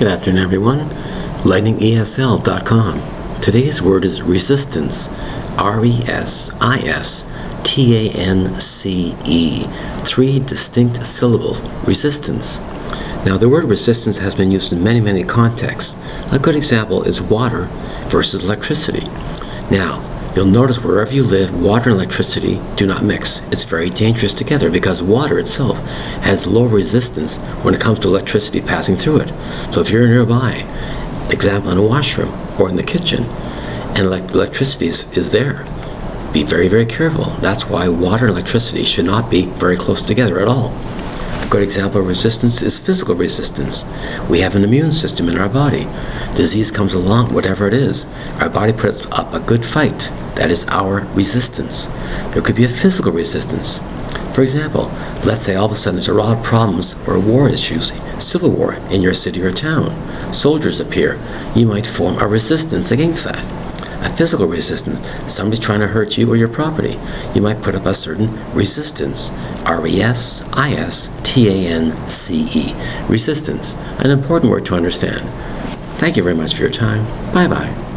Good afternoon, everyone. LightningESL.com. Today's word is resistance. R E S I S T A N C E. Three distinct syllables. Resistance. Now, the word resistance has been used in many, many contexts. A good example is water versus electricity. Now, You'll notice wherever you live, water and electricity do not mix. It's very dangerous together because water itself has low resistance when it comes to electricity passing through it. So if you're nearby, example in a washroom or in the kitchen, and electricity is, is there, be very, very careful. That's why water and electricity should not be very close together at all. Good example of resistance is physical resistance. We have an immune system in our body. Disease comes along, whatever it is. Our body puts up a good fight. That is our resistance. There could be a physical resistance. For example, let's say all of a sudden there's a lot of problems or war issues, civil war in your city or town. Soldiers appear. You might form a resistance against that a physical resistance. Somebody's trying to hurt you or your property. You might put up a certain resistance. R E S I S T A N C E. Resistance. An important word to understand. Thank you very much for your time. Bye bye.